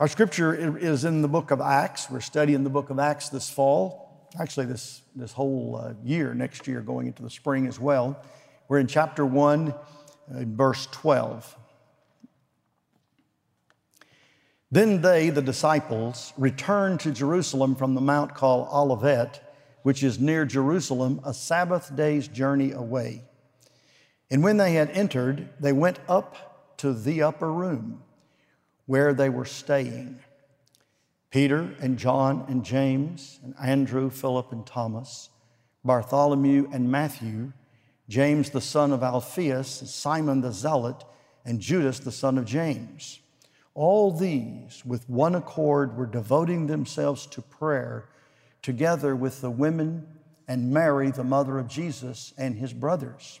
Our scripture is in the book of Acts. We're studying the book of Acts this fall, actually, this, this whole uh, year, next year, going into the spring as well. We're in chapter 1, uh, verse 12. Then they, the disciples, returned to Jerusalem from the mount called Olivet, which is near Jerusalem, a Sabbath day's journey away. And when they had entered, they went up to the upper room where they were staying. Peter and John and James and Andrew, Philip and Thomas, Bartholomew and Matthew, James the son of Alphaeus, Simon the Zealot, and Judas the son of James. All these, with one accord, were devoting themselves to prayer together with the women and Mary, the mother of Jesus, and his brothers.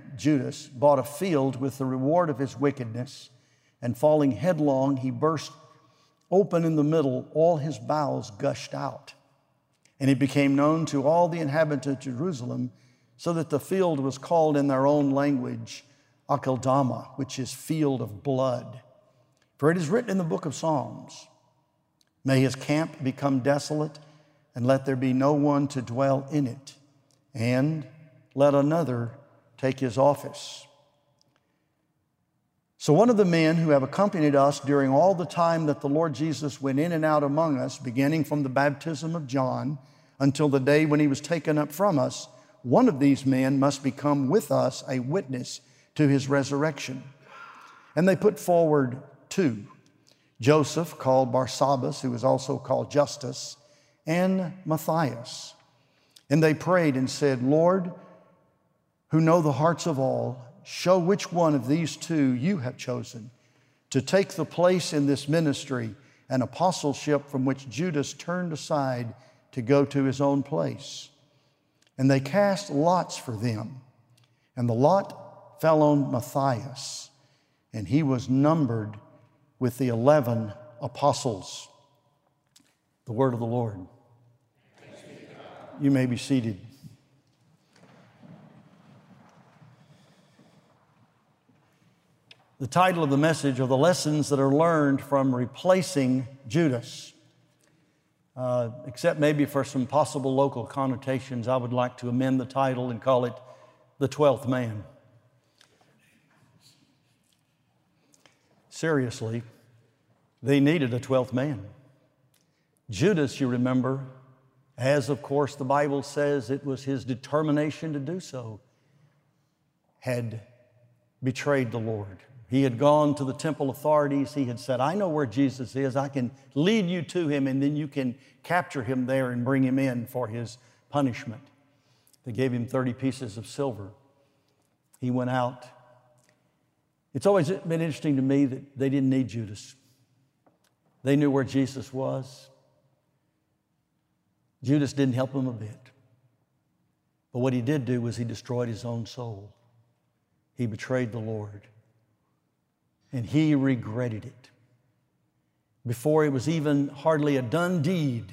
Judas, bought a field with the reward of his wickedness, and falling headlong, he burst open in the middle, all his bowels gushed out. And it became known to all the inhabitants of Jerusalem, so that the field was called in their own language Akeldama, which is field of blood. For it is written in the book of Psalms May his camp become desolate, and let there be no one to dwell in it, and let another take his office. So, one of the men who have accompanied us during all the time that the Lord Jesus went in and out among us, beginning from the baptism of John until the day when he was taken up from us, one of these men must become with us a witness to his resurrection. And they put forward two Joseph, called Barsabbas, who was also called Justus, and Matthias. And they prayed and said, Lord, who know the hearts of all, show which one of these two you have chosen to take the place in this ministry and apostleship from which Judas turned aside to go to his own place. And they cast lots for them. And the lot fell on Matthias, and he was numbered with the 11 apostles. The word of the Lord. You may be seated. The title of the message are the lessons that are learned from replacing Judas. Uh, except maybe for some possible local connotations, I would like to amend the title and call it The Twelfth Man. Seriously, they needed a twelfth man. Judas, you remember, as of course the Bible says it was his determination to do so, had betrayed the Lord. He had gone to the temple authorities. He had said, I know where Jesus is. I can lead you to him, and then you can capture him there and bring him in for his punishment. They gave him 30 pieces of silver. He went out. It's always been interesting to me that they didn't need Judas. They knew where Jesus was. Judas didn't help him a bit. But what he did do was he destroyed his own soul. He betrayed the Lord and he regretted it. Before it was even hardly a done deed,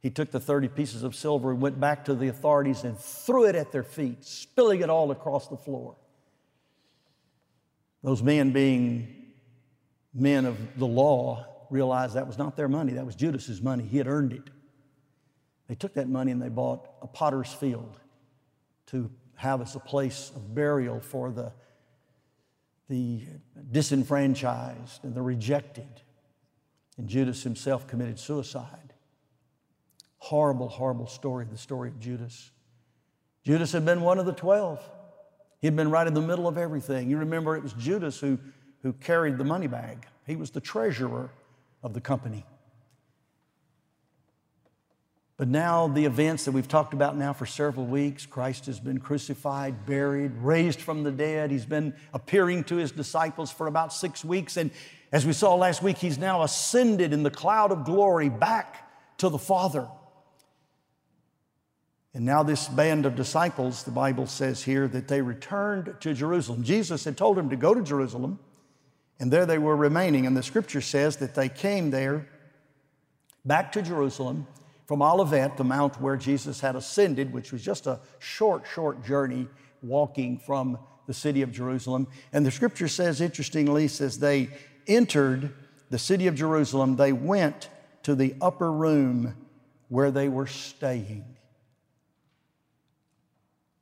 he took the 30 pieces of silver and went back to the authorities and threw it at their feet, spilling it all across the floor. Those men, being men of the law, realized that was not their money, that was Judas's money. He had earned it. They took that money and they bought a potter's field to have as a place of burial for the the disenfranchised and the rejected. And Judas himself committed suicide. Horrible, horrible story, the story of Judas. Judas had been one of the 12. He had been right in the middle of everything. You remember it was Judas who, who carried the money bag, he was the treasurer of the company. But now, the events that we've talked about now for several weeks Christ has been crucified, buried, raised from the dead. He's been appearing to his disciples for about six weeks. And, As we saw last week, he's now ascended in the cloud of glory back to the Father. And now, this band of disciples, the Bible says here, that they returned to Jerusalem. Jesus had told them to go to Jerusalem, and there they were remaining. And the scripture says that they came there back to Jerusalem from Olivet, the mount where Jesus had ascended, which was just a short, short journey walking from the city of Jerusalem. And the scripture says, interestingly, says they entered the city of Jerusalem, they went to the upper room where they were staying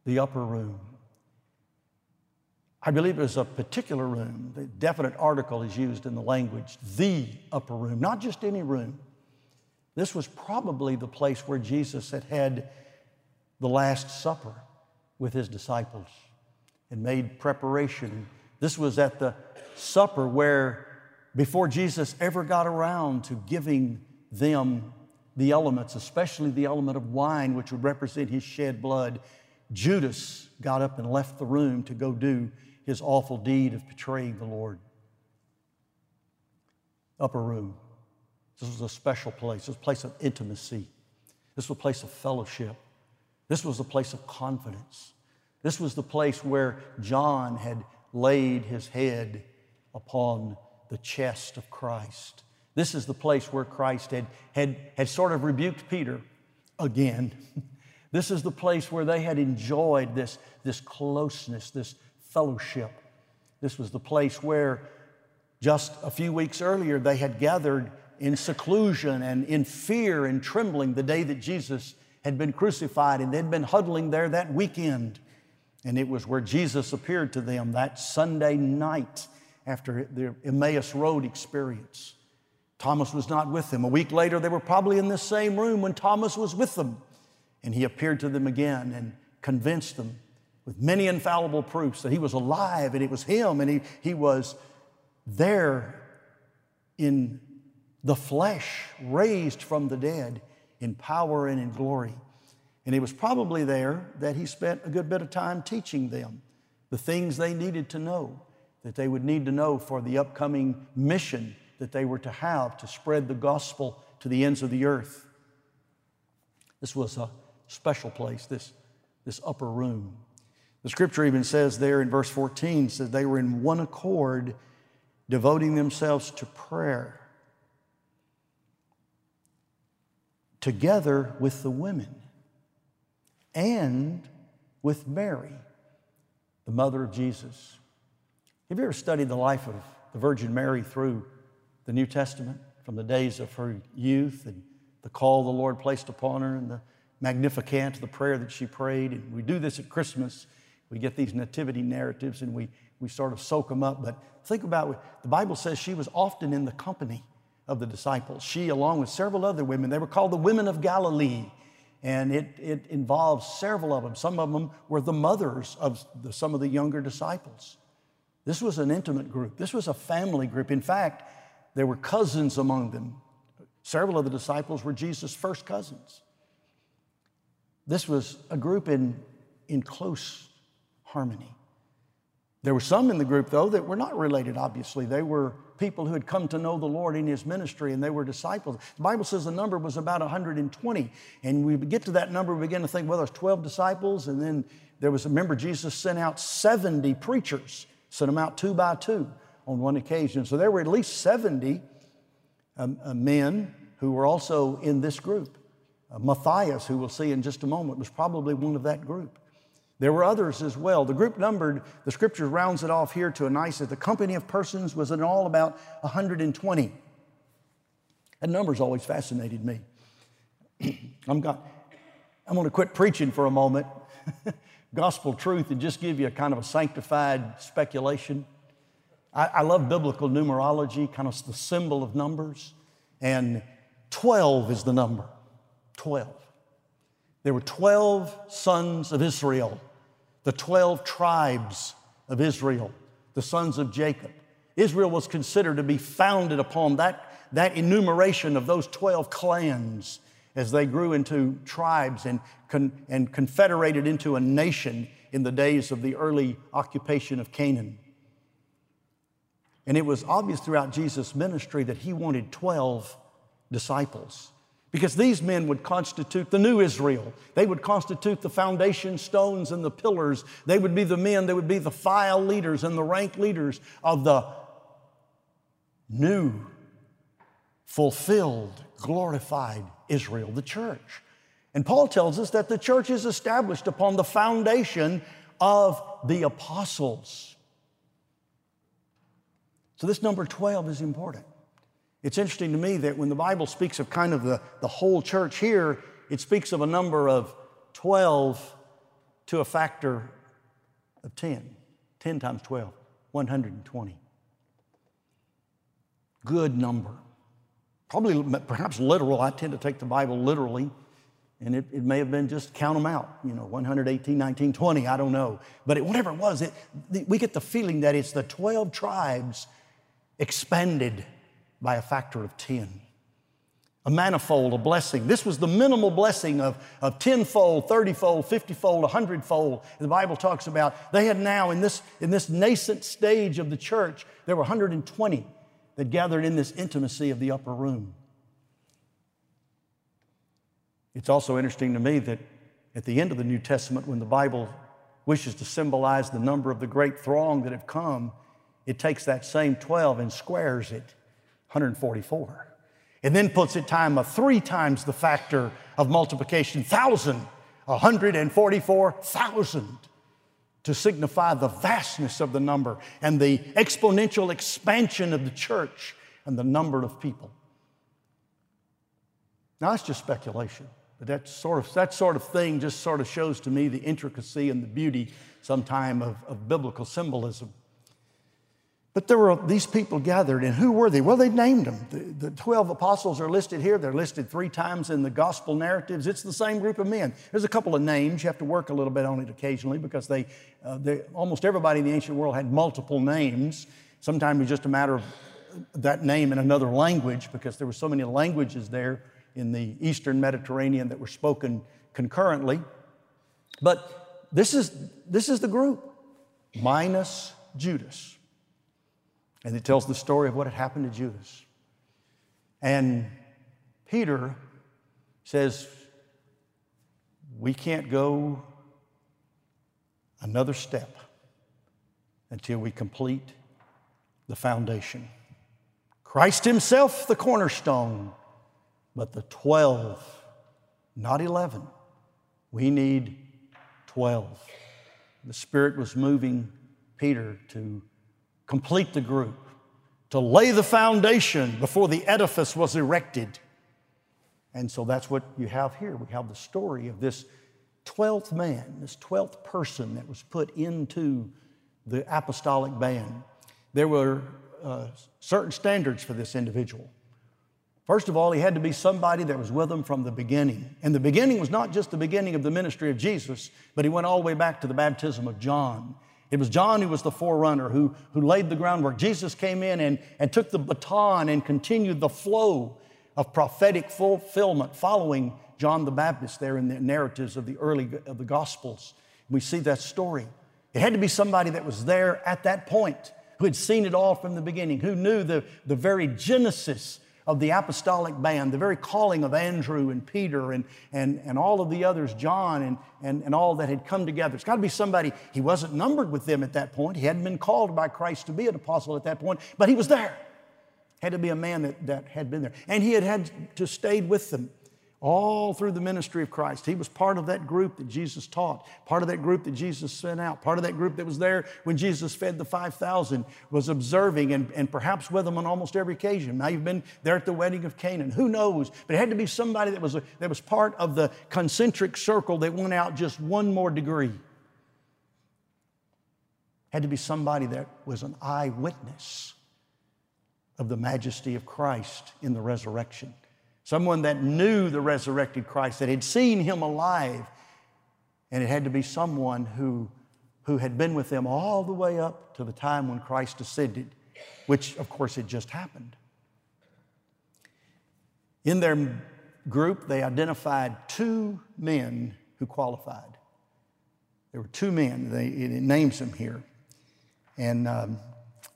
the upper room. I believe it was a particular room. The definite article is used in the language, the upper room, not just any room. This was probably the place where Jesus had had the Last Supper with his disciples and made preparation. This was at the supper where, before Jesus ever got around to giving them the elements, especially the element of wine, which would represent his shed blood, Judas got up and left the room to go do his awful deed of betraying the Lord. Upper room. This was a special place. This was a place of intimacy. This was a place of fellowship. This was a place of confidence. This was the place where John had laid his head upon the chest of Christ. This is the place where Christ had, had, had sort of rebuked Peter again This is the place where they had enjoyed this, this closeness, this fellowship. This was the place where just a few weeks earlier they had gathered in seclusion and in fear and trembling the day that Jesus had been crucified, and they'd been huddling there that weekend. And it was where Jesus appeared to them that Sunday night after the Emmaus Road experience. Thomas was not with them. A week later, they were probably in the same room when Thomas was with them. And he appeared to them again and convinced them with many infallible proofs that he was alive and it was him and he, he was there in the flesh, raised from the dead in power and in glory. And it was probably there that he spent a good bit of time teaching them the things they needed to know, that they would need to know for the upcoming mission that they were to have to spread the gospel to the ends of the earth. This was a special place, this, this upper room. The scripture even says there in verse 14, says they were in one accord, devoting themselves to prayer together with the women and with Mary, the mother of Jesus. Have you ever studied the life of the Virgin Mary through the New Testament, from the days of her youth and the call the Lord placed upon her and the Magnificat, the prayer that she prayed. And we do this at Christmas. We get these nativity narratives and we, we sort of soak them up. But think about it. The Bible says she was often in the company of the disciples. She, along with several other women, they were called the women of Galilee. And it, it involves several of them. Some of them were the mothers of the, some of the younger disciples. This was an intimate group. This was a family group. In fact, there were cousins among them. Several of the disciples were Jesus' first cousins. This was a group in, in close harmony. There were some in the group, though, that were not related, obviously. They were people who had come to know the Lord in His ministry, and they were disciples. The Bible says the number was about 120. And we get to that number, we begin to think, well, there's 12 disciples, and then there was, remember, Jesus sent out 70 preachers, sent them out two by two on one occasion. So there were at least 70 um, uh, men who were also in this group. Uh, Matthias, who we'll see in just a moment, was probably one of that group. There were others as well. The group numbered, the scripture rounds it off here to a nice, that the company of persons was in all about 120. That number's always fascinated me. I'm, got, I'm going to quit preaching for a moment, gospel truth, and just give you a kind of a sanctified speculation. I, I love biblical numerology, kind of the symbol of numbers, and 12 is the number. 12. There were 12 sons of Israel, the 12 tribes of Israel, the sons of Jacob. Israel was considered to be founded upon that, that enumeration of those 12 clans as they grew into tribes and, con, and confederated into a nation in the days of the early occupation of Canaan. And it was obvious throughout Jesus' ministry that he wanted 12 disciples because these men would constitute the new Israel. They would constitute the foundation stones and the pillars. They would be the men, they would be the file leaders and the rank leaders of the new, fulfilled, glorified Israel, the church. And Paul tells us that the church is established upon the foundation of the apostles. So, this number 12 is important. It's interesting to me that when the Bible speaks of kind of the, the whole church here, it speaks of a number of 12 to a factor of 10. 10 times 12, 120. Good number. Probably, perhaps literal. I tend to take the Bible literally. And it, it may have been just count them out, you know, 118, 19, 20, I don't know. But it, whatever it was, it, we get the feeling that it's the 12 tribes expanded by a factor of 10. A manifold, a blessing. This was the minimal blessing of, of tenfold, thirtyfold, fiftyfold, a hundredfold. The Bible talks about they had now, in this, in this nascent stage of the church, there were 120 that gathered in this intimacy of the upper room. It's also interesting to me that at the end of the New Testament, when the Bible wishes to symbolize the number of the great throng that have come, it takes that same 12 and squares it 144. And then puts it time of three times the factor of multiplication, thousand, 144,000, to signify the vastness of the number and the exponential expansion of the church and the number of people. Now, that's just speculation. But that sort of, that sort of thing just sort of shows to me the intricacy and the beauty sometime of, of biblical symbolism. But there were these people gathered, and who were they? Well, they named them. The, the 12 apostles are listed here. They're listed three times in the gospel narratives. It's the same group of men. There's a couple of names. You have to work a little bit on it occasionally because they, uh, they almost everybody in the ancient world had multiple names. Sometimes it's just a matter of that name in another language because there were so many languages there in the eastern Mediterranean that were spoken concurrently. But this is, this is the group, minus Judas. And it tells the story of what had happened to Judas. And Peter says, We can't go another step until we complete the foundation. Christ Himself, the cornerstone, but the 12, not 11. We need 12. The Spirit was moving Peter to complete the group, to lay the foundation before the edifice was erected. And so that's what you have here. We have the story of this 12th man, this 12th person that was put into the apostolic band. There were uh, certain standards for this individual. First of all, he had to be somebody that was with them from the beginning. And the beginning was not just the beginning of the ministry of Jesus, but he went all the way back to the baptism of John. It was John who was the forerunner, who, who laid the groundwork. Jesus came in and, and took the baton and continued the flow of prophetic fulfillment following John the Baptist there in the narratives of the early of the Gospels. We see that story. It had to be somebody that was there at that point, who had seen it all from the beginning, who knew the, the very genesis of the apostolic band, the very calling of Andrew and Peter and, and, and all of the others, John and, and, and all that had come together. It's got to be somebody, he wasn't numbered with them at that point. He hadn't been called by Christ to be an apostle at that point, but he was there. Had to be a man that, that had been there. And he had had to stayed with them all through the ministry of Christ. He was part of that group that Jesus taught, part of that group that Jesus sent out, part of that group that was there when Jesus fed the 5,000, was observing and, and perhaps with them on almost every occasion. Now you've been there at the wedding of Canaan. Who knows? But it had to be somebody that was, a, that was part of the concentric circle that went out just one more degree. Had to be somebody that was an eyewitness of the majesty of Christ in the resurrection someone that knew the resurrected Christ, that had seen him alive. And it had to be someone who, who had been with them all the way up to the time when Christ ascended, which of course had just happened. In their group, they identified two men who qualified. There were two men, they, it names them here. And um,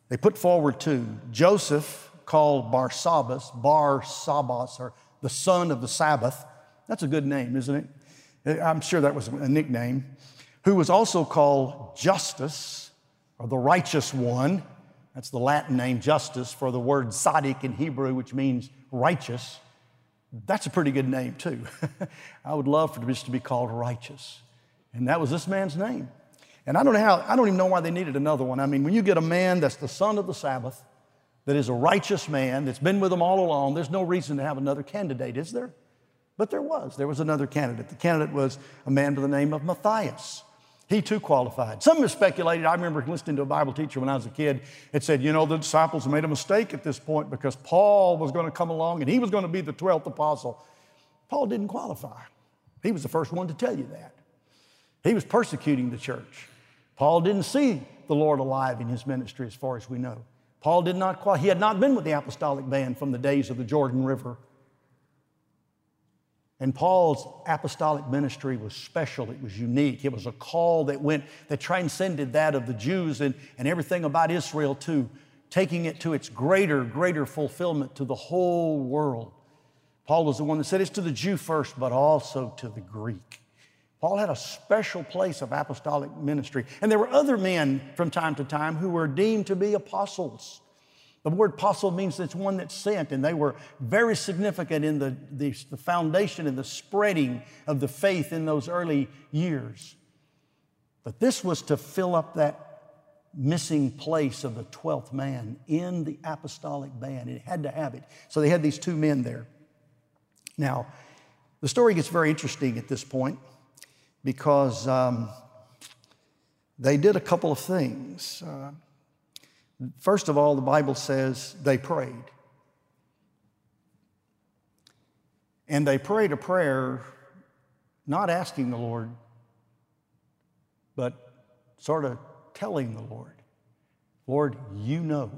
They put forward two Joseph, called Barsabbas, Bar Sabbas, or the son of the Sabbath. That's a good name, isn't it? I'm sure that was a nickname. Who was also called Justus, or the righteous one. That's the Latin name, Justus, for the word Tzaddik in Hebrew, which means righteous. That's a pretty good name, too. I would love for this to be called righteous. And that was this man's name. And I don't know how, I don't even know why they needed another one. I mean, when you get a man that's the son of the Sabbath, that is a righteous man, that's been with them all along, there's no reason to have another candidate, is there? But there was. There was another candidate. The candidate was a man by the name of Matthias. He too qualified. Some have speculated. I remember listening to a Bible teacher when I was a kid. It said, you know, the disciples made a mistake at this point because Paul was going to come along and he was going to be the 12th apostle. Paul didn't qualify. He was the first one to tell you that. He was persecuting the church. Paul didn't see the Lord alive in his ministry, as far as we know. Paul did not. He had not been with the apostolic band from the days of the Jordan River. And Paul's apostolic ministry was special, it was unique. It was a call that went, that transcended that of the Jews and, and everything about Israel too, taking it to its greater, greater fulfillment to the whole world. Paul was the one that said it's to the Jew first, but also to the Greek. Paul had a special place of apostolic ministry. And there were other men from time to time who were deemed to be apostles. The word apostle means it's one that's sent, and they were very significant in the, the, the, foundation and the spreading of the faith in those early years. But this was to fill up that missing place of the 12th man in the apostolic band. It had to have it. So they had these two men there. Now, the story gets very interesting at this point because um, they did a couple of things. Uh, first of all, the Bible says they prayed. And they prayed a prayer not asking the Lord, but sort of telling the Lord, Lord, you know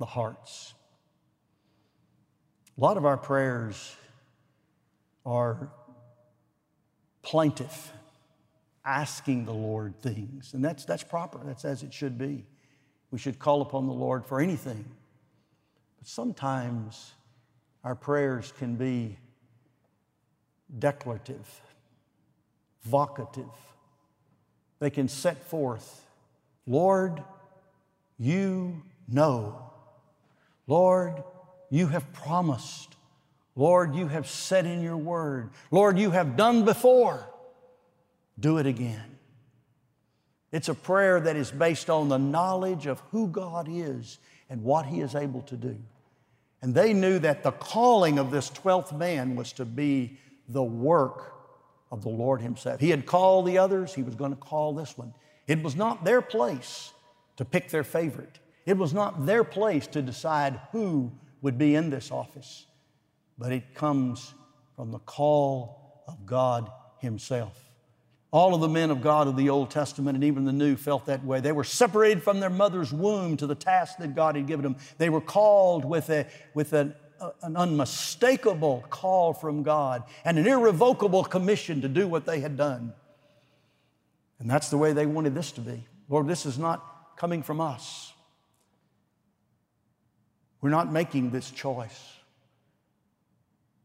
the hearts. A lot of our prayers are plaintiff, asking the Lord things. And that's, that's proper, that's as it should be. We should call upon the Lord for anything. But sometimes our prayers can be declarative, vocative. They can set forth, Lord, you know. Lord, you have promised. Lord, you have said in your word. Lord, you have done before. Do it again. It's a prayer that is based on the knowledge of who God is and what He is able to do. And they knew that the calling of this 12th man was to be the work of the Lord Himself. He had called the others, He was going to call this one. It was not their place to pick their favorite, it was not their place to decide who would be in this office but it comes from the call of God Himself. All of the men of God of the Old Testament and even the New felt that way. They were separated from their mother's womb to the task that God had given them. They were called with, a, with an, a, an unmistakable call from God and an irrevocable commission to do what they had done. And that's the way they wanted this to be. Lord, this is not coming from us. We're not making this choice.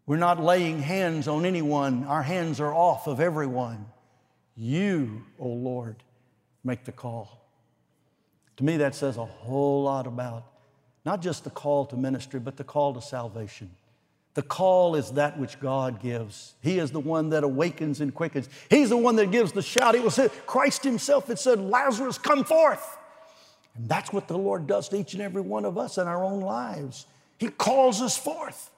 We're not laying hands on anyone, our hands are off of everyone. You, O oh Lord, make the call. To me, that says a whole lot about not just the call to ministry, but the call to salvation. The call is that which God gives. He is the one that awakens and quickens. He's the one that gives the shout. It was Christ Himself that said, Lazarus, come forth. And that's what the Lord does to each and every one of us in our own lives. He calls us forth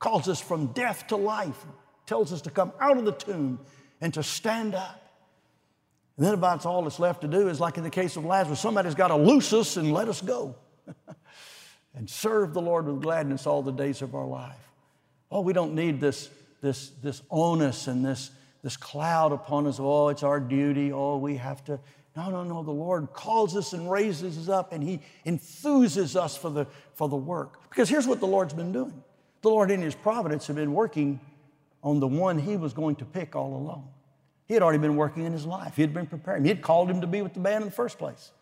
calls us from death to life, tells us to come out of the tomb and to stand up. And then about all that's left to do is like in the case of Lazarus, somebody's got to loose us and let us go and serve the Lord with gladness all the days of our life. Oh, we don't need this, this, this onus and this, this cloud upon us. Oh, it's our duty. Oh, we have to. No, no, no. The Lord calls us and raises us up and He enthuses us for the, for the work. Because here's what the Lord's been doing the Lord, in His providence, had been working on the one He was going to pick all along. He had already been working in his life, He had been preparing. He had called him to be with the band in the first place.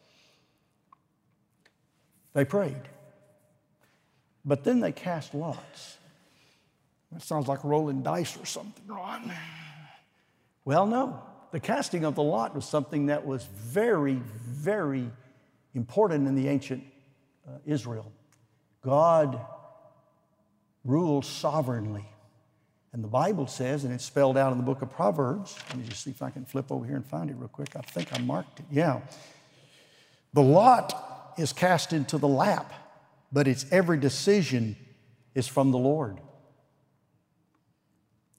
They prayed. But then they cast lots. That sounds like rolling dice or something, Ron. Well, no. The casting of the lot was something that was very, very important in the ancient uh, Israel. God ruled sovereignly. And the Bible says, and it's spelled out in the book of Proverbs. Let me just see if I can flip over here and find it real quick. I think I marked it. Yeah. The lot is cast into the lap, but its every decision is from the Lord.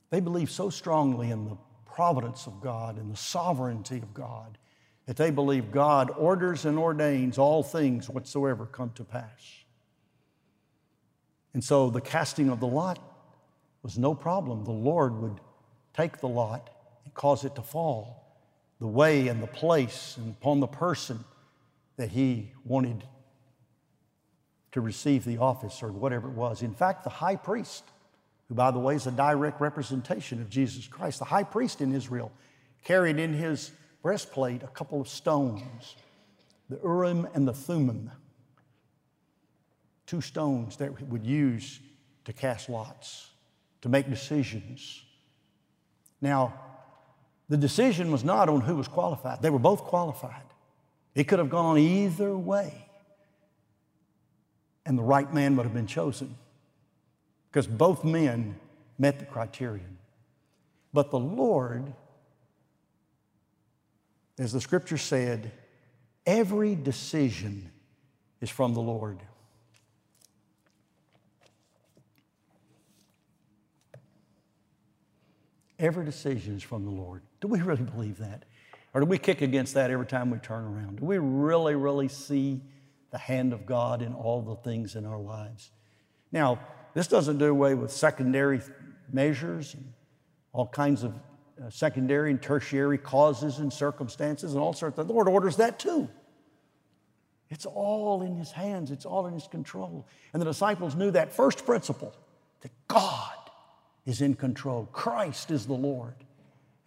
They believe so strongly in the providence of God and the sovereignty of God that they believe God orders and ordains all things whatsoever come to pass. And so the casting of the lot was no problem. The Lord would take the lot and cause it to fall the way and the place and upon the person that he wanted to receive the office or whatever it was. In fact, the high priest, who, by the way, is a direct representation of Jesus Christ, the high priest in Israel carried in his breastplate a couple of stones, the Urim and the Thummim two stones that would use to cast lots, to make decisions. Now, the decision was not on who was qualified. They were both qualified. It could have gone either way, and the right man would have been chosen because both men met the criterion. But the Lord, as the scripture said, every decision is from the Lord. Every decision is from the Lord. Do we really believe that? Or do we kick against that every time we turn around? Do we really, really see the hand of God in all the things in our lives? Now, this doesn't do away with secondary measures and all kinds of uh, secondary and tertiary causes and circumstances and all sorts of The Lord orders that too. It's all in His hands, it's all in His control. And the disciples knew that first principle that God is in control. Christ is the Lord.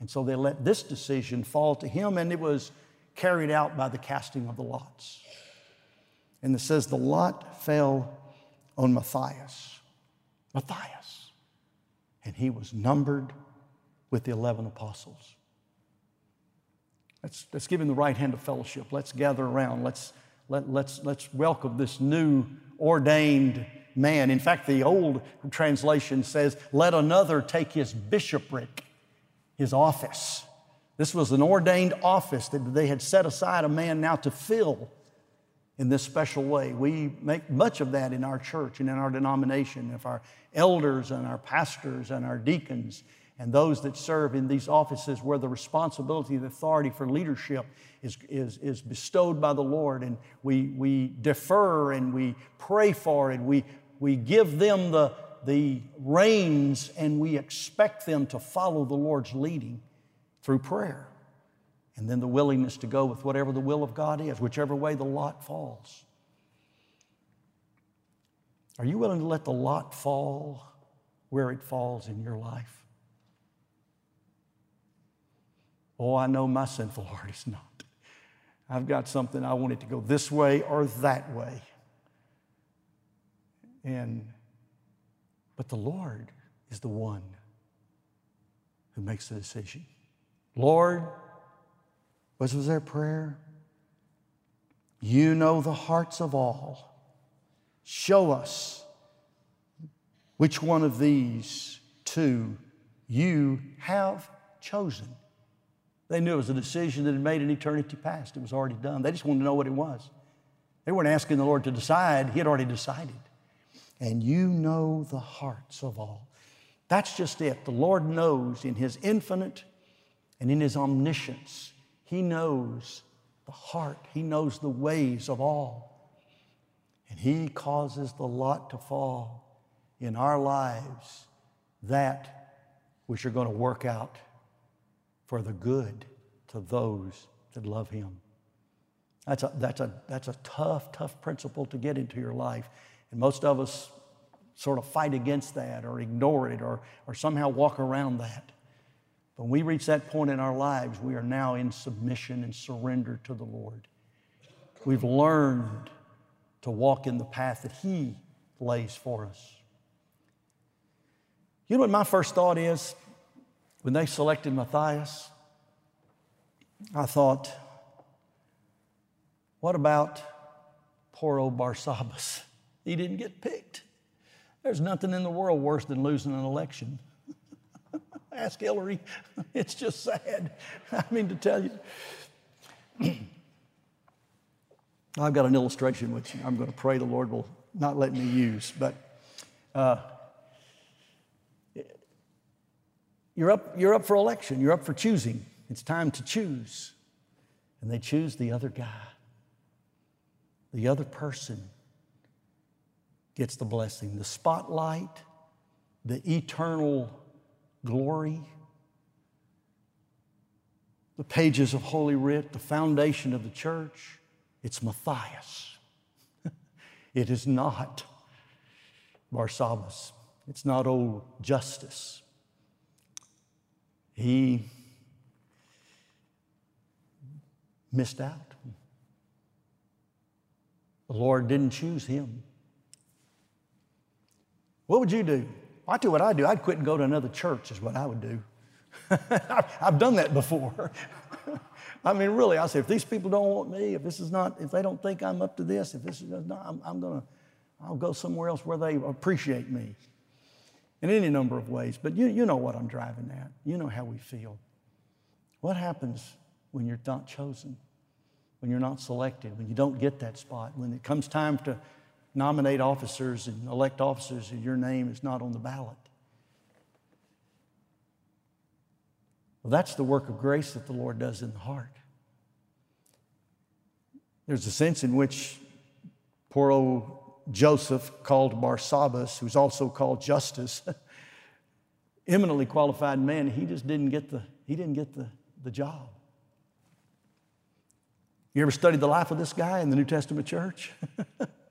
And so they let this decision fall to him, and it was carried out by the casting of the lots. And it says the lot fell on Matthias. Matthias. And he was numbered with the 11 apostles. Let's, let's give him the right hand of fellowship. Let's gather around. Let's, let, let's, let's welcome this new ordained man. In fact, the old translation says, let another take his bishopric, his office. This was an ordained office that they had set aside a man now to fill in this special way. We make much of that in our church and in our denomination. If our elders and our pastors and our deacons and those that serve in these offices where the responsibility and authority for leadership is, is, is bestowed by the Lord, and we, we defer and we pray for and we we give them the, the reins and we expect them to follow the Lord's leading through prayer. And then the willingness to go with whatever the will of God is, whichever way the lot falls. Are you willing to let the lot fall where it falls in your life? Oh, I know my sinful heart is not. I've got something I want it to go this way or that way. And but the Lord is the one who makes the decision. Lord, what was their prayer? You know the hearts of all. Show us which one of these two you have chosen. They knew it was a decision that had made an eternity past. It was already done. They just wanted to know what it was. They weren't asking the Lord to decide, He had already decided and you know the hearts of all. That's just it. The Lord knows in His infinite and in His omniscience, He knows the heart, He knows the ways of all. And He causes the lot to fall in our lives that which are going to work out for the good to those that love Him. That's a, that's a, that's a tough, tough principle to get into your life. And most of us sort of fight against that or ignore it or, or somehow walk around that. When we reach that point in our lives, we are now in submission and surrender to the Lord. We've learned to walk in the path that He lays for us. You know what my first thought is when they selected Matthias? I thought, what about poor old Barsabbas? He didn't get picked. There's nothing in the world worse than losing an election. Ask Hillary. It's just sad. I mean, to tell you. I've got an illustration which I'm going to pray the Lord will not let me use, but uh, you're, up, you're up for election, you're up for choosing. It's time to choose. And they choose the other guy. The other person gets the blessing, the spotlight, the eternal glory, the pages of Holy Writ, the foundation of the church. It's Matthias. it is not Barsabbas. It's not old Justus. He missed out. The Lord didn't choose him. What would you do? I do what I do. I'd quit and go to another church, is what I would do. I've done that before. I mean, really, I say, if these people don't want me, if this is not, if they don't think I'm up to this, if this is not, I'm, I'm going to, I'll go somewhere else where they appreciate me in any number of ways. But you, you know what I'm driving at. You know how we feel. What happens when you're not chosen, when you're not selected, when you don't get that spot, when it comes time to nominate officers and elect officers and your name is not on the ballot? Well, that's the work of grace that the Lord does in the heart. There's a sense in which poor old Joseph, called Barsabbas, who's also called Justus, eminently qualified man, he just didn't get the, he didn't get the, the job. You ever studied the life of this guy in the New Testament church?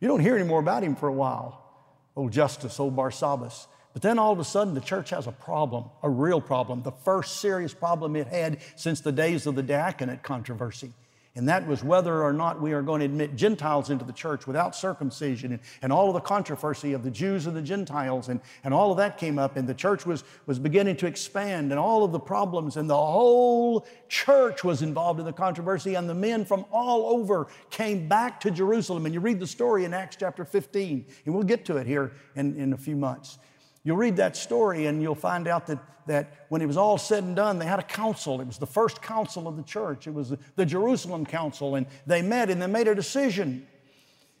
you don't hear any more about him for a while. Oh, old Justus, old oh, Barsabbas. But then all of a sudden, the church has a problem, a real problem, the first serious problem it had since the days of the diaconate controversy. And that was whether or not we are going to admit Gentiles into the church without circumcision and, and all of the controversy of the Jews and the Gentiles. And, and all of that came up, and the church was, was beginning to expand, and all of the problems, and the whole church was involved in the controversy, and the men from all over came back to Jerusalem. And you read the story in Acts chapter 15, and we'll get to it here in, in a few months. You'll read that story and you'll find out that, that when it was all said and done, they had a council. It was the first council of the church. It was the, the Jerusalem council, and they met and they made a decision.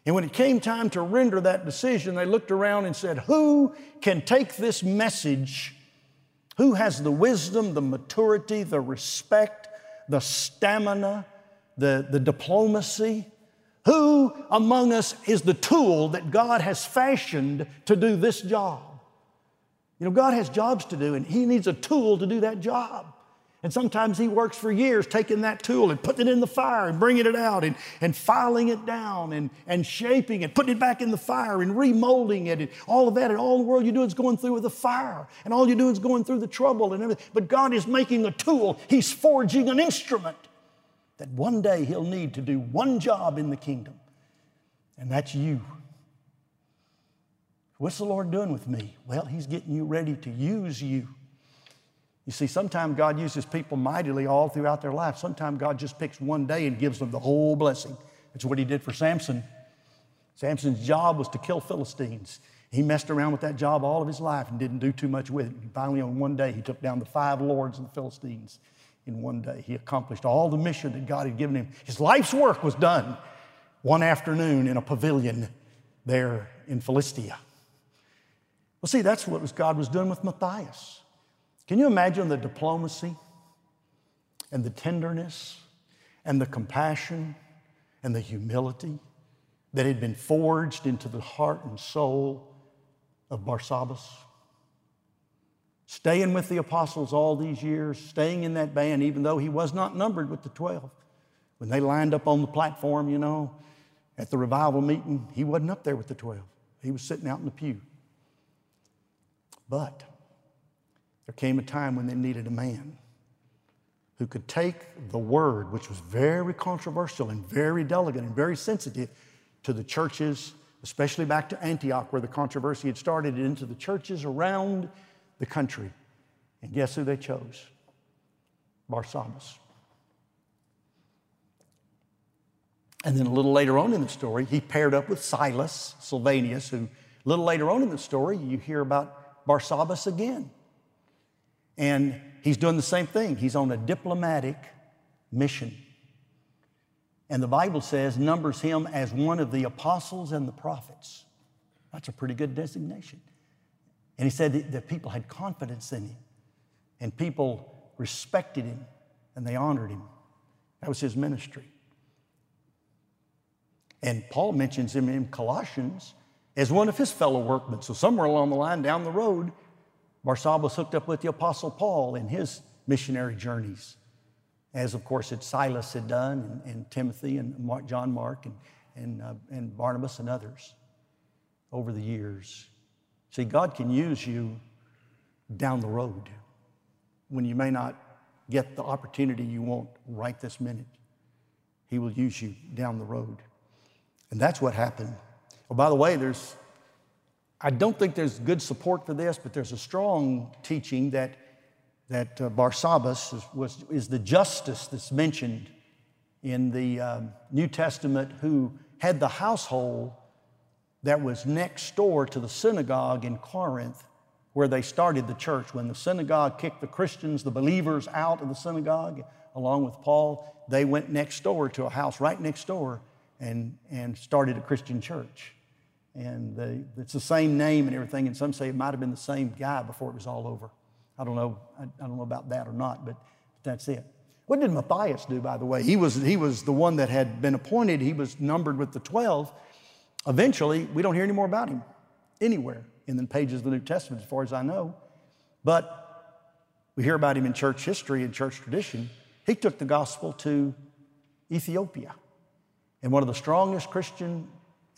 And when it came time to render that decision, they looked around and said, Who can take this message? Who has the wisdom, the maturity, the respect, the stamina, the, the diplomacy? Who among us is the tool that God has fashioned to do this job? You know, God has jobs to do, and He needs a tool to do that job. And sometimes He works for years taking that tool and putting it in the fire and bringing it out and, and filing it down and, and shaping it, putting it back in the fire and remolding it and all of that. And all the world you do is going through with the fire. And all you do is going through the trouble and everything. But God is making a tool, He's forging an instrument that one day He'll need to do one job in the kingdom. And that's you. What's the Lord doing with me? Well, He's getting you ready to use you. You see, sometimes God uses people mightily all throughout their life. Sometimes God just picks one day and gives them the whole blessing. That's what He did for Samson. Samson's job was to kill Philistines. He messed around with that job all of his life and didn't do too much with it. And finally, on one day, he took down the five lords of the Philistines in one day. He accomplished all the mission that God had given him. His life's work was done one afternoon in a pavilion there in Philistia. Well, see, that's what God was doing with Matthias. Can you imagine the diplomacy and the tenderness and the compassion and the humility that had been forged into the heart and soul of Barsabbas? Staying with the apostles all these years, staying in that band, even though he was not numbered with the 12. When they lined up on the platform, you know, at the revival meeting, he wasn't up there with the 12. He was sitting out in the pew. But there came a time when they needed a man who could take the word, which was very controversial and very delicate and very sensitive, to the churches, especially back to Antioch, where the controversy had started, and into the churches around the country. And guess who they chose? Barsabbas. And then a little later on in the story, he paired up with Silas, Silvanus, who a little later on in the story, you hear about Barsabbas again. And he's doing the same thing. He's on a diplomatic mission. And the Bible says, numbers him as one of the apostles and the prophets. That's a pretty good designation. And he said that people had confidence in him, and people respected him, and they honored him. That was his ministry. And Paul mentions him in Colossians as one of his fellow workmen. So, somewhere along the line down the road, Barsabbas hooked up with the Apostle Paul in his missionary journeys, as of course it Silas had done, and, and Timothy and Mark, John Mark and, and, uh, and Barnabas and others over the years. See, God can use you down the road when you may not get the opportunity you want right this minute. He will use you down the road. And that's what happened. Oh, by the way, there's, I don't think there's good support for this, but there's a strong teaching that, that uh, Barsabbas is, was, is the Justus that's mentioned in the um, New Testament who had the household that was next door to the synagogue in Corinth where they started the church. When the synagogue kicked the Christians, the believers out of the synagogue, along with Paul, they went next door to a house right next door and, and started a Christian church. And it's the same name and everything, and some say it might have been the same guy before it was all over. I don't know, I, I don't know about that or not, but that's it. What did Matthias do, by the way? He was, he was the one that had been appointed, he was numbered with the 12. Eventually, we don't hear any more about him anywhere in the pages of the New Testament, as far as I know. But we hear about him in church history and church tradition. He took the gospel to Ethiopia. And one of the strongest Christian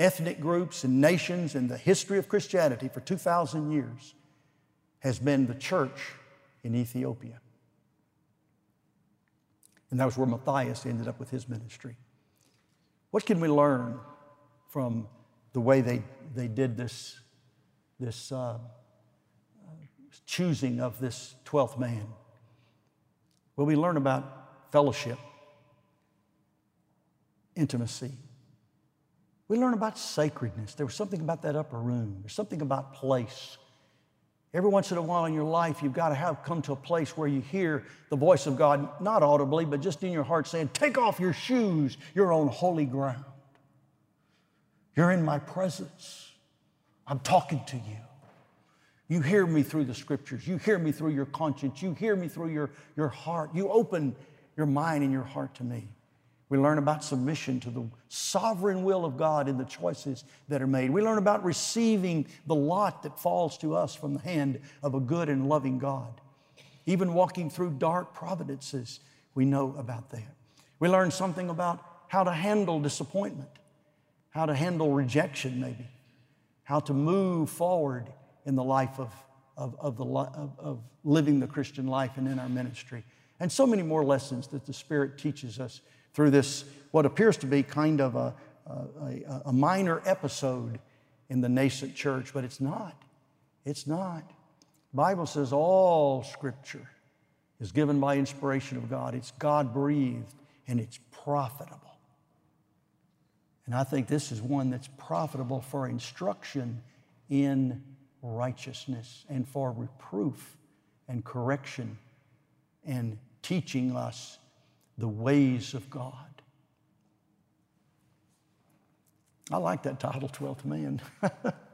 ethnic groups and nations in the history of Christianity for 2,000 years has been the church in Ethiopia. And that was where Matthias ended up with his ministry. What can we learn from the way they, they did this, this uh, choosing of this 12th man? Well, we learn about fellowship intimacy. We learn about sacredness. There was something about that upper room. There's something about place. Every once in a while in your life, you've got to have come to a place where you hear the voice of God, not audibly, but just in your heart saying, Take off your shoes. You're on holy ground. You're in my presence. I'm talking to you. You hear me through the scriptures. You hear me through your conscience. You hear me through your, your heart. You open your mind and your heart to me. We learn about submission to the sovereign will of God in the choices that are made. We learn about receiving the lot that falls to us from the hand of a good and loving God. Even walking through dark providences, we know about that. We learn something about how to handle disappointment, how to handle rejection, maybe, how to move forward in the life of, of, of, the, of, of living the Christian life and in our ministry. And so many more lessons that the Spirit teaches us through this, what appears to be kind of a, a, a minor episode in the nascent church, but it's not. It's not. Bible says all scripture is given by inspiration of God. It's God breathed and it's profitable. And I think this is one that's profitable for instruction in righteousness and for reproof and correction and teaching us the ways of God. I like that title, 12th Man.